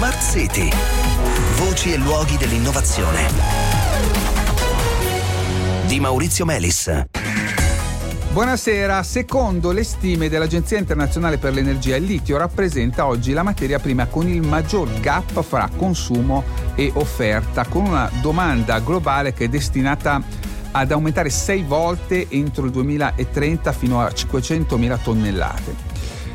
Smart City. Voci e luoghi dell'innovazione. Di Maurizio Melis. Buonasera, secondo le stime dell'Agenzia internazionale per l'energia, il litio rappresenta oggi la materia prima con il maggior gap fra consumo e offerta, con una domanda globale che è destinata ad aumentare sei volte entro il 2030 fino a 500.000 tonnellate.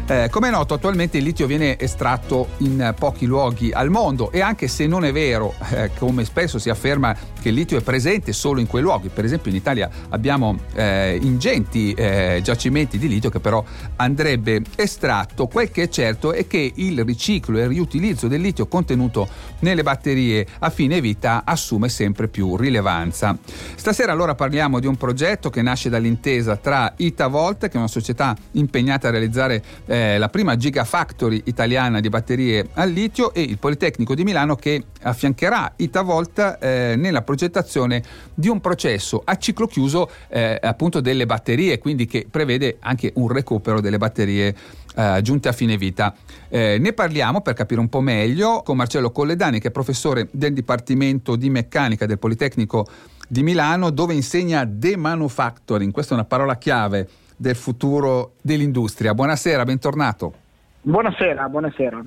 Eh, come è noto, attualmente il litio viene estratto in pochi luoghi al mondo e anche se non è vero, eh, come spesso si afferma, che il litio è presente solo in quei luoghi, per esempio in Italia abbiamo eh, ingenti eh, giacimenti di litio che però andrebbe estratto, quel che è certo è che il riciclo e il riutilizzo del litio contenuto nelle batterie a fine vita assume sempre più rilevanza. Stasera allora parliamo di un progetto che nasce dall'intesa tra Itavolt, che è una società impegnata a realizzare eh, la prima Gigafactory italiana di batterie al litio e il Politecnico di Milano che affiancherà Itavolt eh, nella progettazione di un processo a ciclo chiuso eh, appunto delle batterie, quindi che prevede anche un recupero delle batterie eh, giunte a fine vita. Eh, ne parliamo per capire un po' meglio con Marcello Colledani che è professore del Dipartimento di Meccanica del Politecnico di Milano dove insegna demanufacturing, questa è una parola chiave del futuro dell'industria. Buonasera, bentornato. Buonasera, buonasera.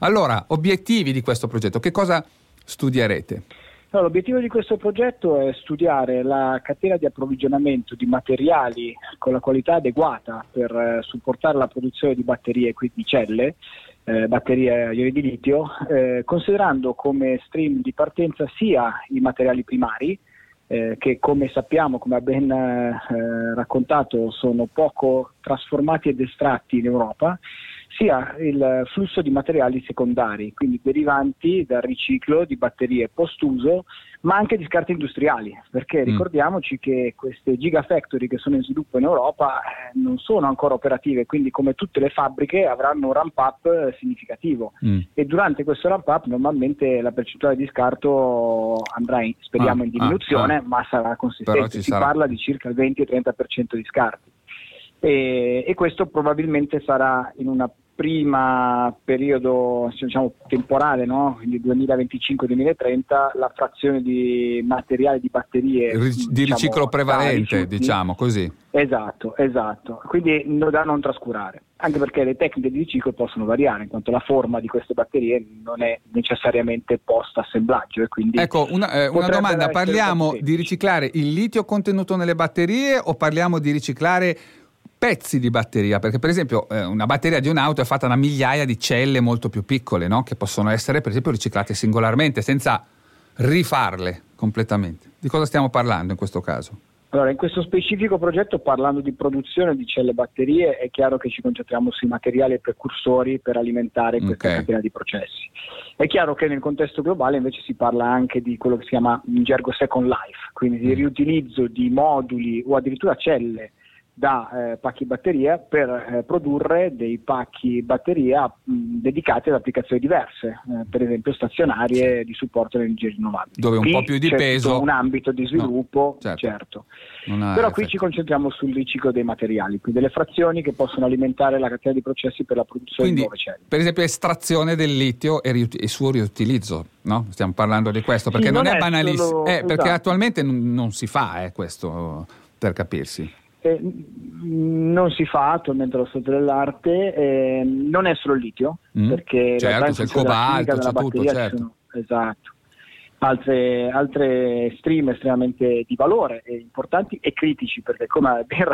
Allora, obiettivi di questo progetto, che cosa studierete? No, l'obiettivo di questo progetto è studiare la catena di approvvigionamento di materiali con la qualità adeguata per eh, supportare la produzione di batterie, quindi celle, eh, batterie a ioni di litio, eh, considerando come stream di partenza sia i materiali primari, eh, che come sappiamo, come ha ben eh, raccontato, sono poco trasformati ed estratti in Europa, sia il flusso di materiali secondari, quindi derivanti dal riciclo di batterie post-uso, ma anche di scarti industriali, perché mm. ricordiamoci che queste gigafactory che sono in sviluppo in Europa eh, non sono ancora operative, quindi come tutte le fabbriche avranno un ramp up significativo mm. e durante questo ramp up normalmente la percentuale di scarto andrà in, speriamo ah, in diminuzione, ah, ah. ma sarà consistente, si sarà. parla di circa il 20-30% di scarti. E, e, questo probabilmente sarà in una prima periodo diciamo, temporale, no? quindi 2025-2030, la frazione di materiale di batterie di diciamo, riciclo prevalente, diciamo così. Esatto, esatto. Quindi da non trascurare, anche perché le tecniche di riciclo possono variare, in quanto la forma di queste batterie non è necessariamente post-assemblaggio. ecco, una, eh, una domanda, parliamo di riciclare il litio contenuto nelle batterie o parliamo di riciclare pezzi di batteria, perché per esempio eh, una batteria di un'auto è fatta da migliaia di celle molto più piccole, no? che possono essere per esempio riciclate singolarmente, senza rifarle completamente. Di cosa stiamo parlando in questo caso? Allora, in questo specifico progetto, parlando di produzione di celle batterie, è chiaro che ci concentriamo sui materiali e precursori per alimentare questa okay. catena di processi. È chiaro che nel contesto globale invece si parla anche di quello che si chiama in gergo second life, quindi di mm. riutilizzo di moduli o addirittura celle da eh, pacchi batteria per eh, produrre dei pacchi batteria mh, dedicati ad applicazioni diverse, eh, per esempio stazionarie di supporto alle energie rinnovabili. Dove un qui po' più di peso. un ambito di sviluppo, no, certo. certo. Però effetto. qui ci concentriamo sul riciclo dei materiali, quindi delle frazioni che possono alimentare la catena di processi per la produzione quindi, di nuove celle. Per esempio estrazione del litio e il suo riutilizzo, no? Stiamo parlando di questo, perché sì, non, non, è, banalissimo, solo... eh, perché esatto. attualmente non, non si fa eh, questo per capirsi. Eh, non si fa attualmente allo stato dell'arte, eh, non è solo il litio, mm. perché certo, c'è il cobalto, c'è tutto, certo. Sono, esatto altre, altre stream estremamente di valore, importanti e critici, perché come ha ben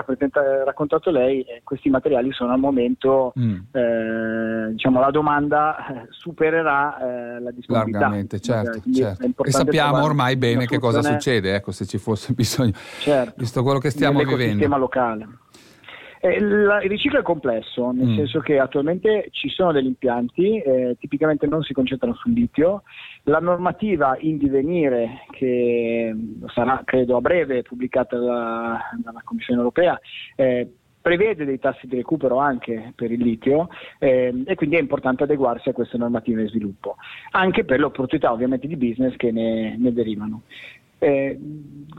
raccontato lei, eh, questi materiali sono al momento, mm. eh, diciamo, la domanda eh, supererà eh, la disponibilità. Largamente, certo. certo. E sappiamo ormai bene che cosa succede, ecco, se ci fosse bisogno, certo. visto quello che stiamo vivendo. locale. Eh, il riciclo è complesso, nel mm. senso che attualmente ci sono degli impianti, eh, tipicamente non si concentrano sul litio. La normativa in divenire, che sarà credo a breve pubblicata dalla, dalla Commissione europea, eh, prevede dei tassi di recupero anche per il litio eh, e quindi è importante adeguarsi a queste normative di sviluppo, anche per le opportunità ovviamente di business che ne, ne derivano. Eh,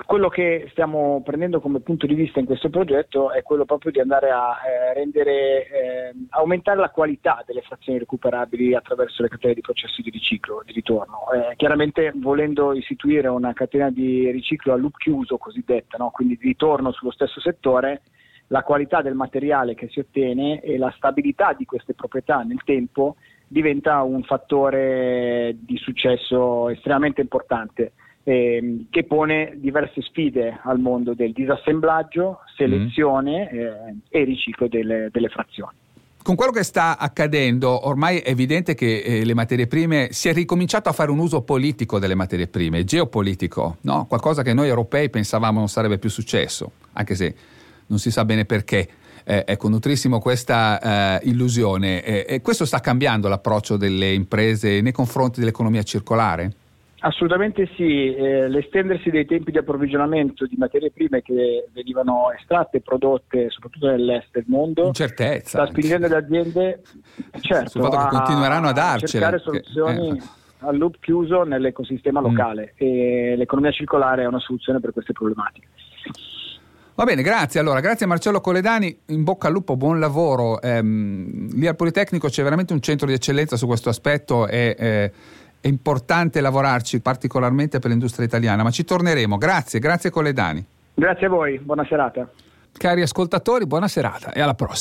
quello che stiamo prendendo come punto di vista in questo progetto è quello proprio di andare a eh, rendere, eh, aumentare la qualità delle frazioni recuperabili attraverso le catene di processo di riciclo, di ritorno. Eh, chiaramente volendo istituire una catena di riciclo a loop chiuso cosiddetta, no? quindi di ritorno sullo stesso settore, la qualità del materiale che si ottiene e la stabilità di queste proprietà nel tempo diventa un fattore di successo estremamente importante ehm, che pone diverse sfide al mondo del disassemblaggio, selezione mm. eh, e riciclo delle, delle frazioni con quello che sta accadendo, ormai è evidente che eh, le materie prime si è ricominciato a fare un uso politico delle materie prime, geopolitico, no? qualcosa che noi europei pensavamo non sarebbe più successo, anche se non si sa bene perché. Eh, ecco, nutrissimo questa eh, illusione. e questo sta cambiando l'approccio delle imprese nei confronti dell'economia circolare? Assolutamente sì, eh, l'estendersi dei tempi di approvvigionamento di materie prime che venivano estratte e prodotte soprattutto nell'est del mondo Incertezza sta spingendo le aziende certo, a, continueranno a darcele. cercare soluzioni eh. al loop chiuso nell'ecosistema mm. locale mm. e l'economia circolare è una soluzione per queste problematiche. Va bene, grazie. Allora, grazie a Marcello Coledani, in bocca al lupo, buon lavoro. Ehm, lì al Politecnico c'è veramente un centro di eccellenza su questo aspetto e eh, è importante lavorarci particolarmente per l'industria italiana, ma ci torneremo. Grazie, grazie Coledani. Grazie a voi, buona serata. Cari ascoltatori, buona serata e alla prossima.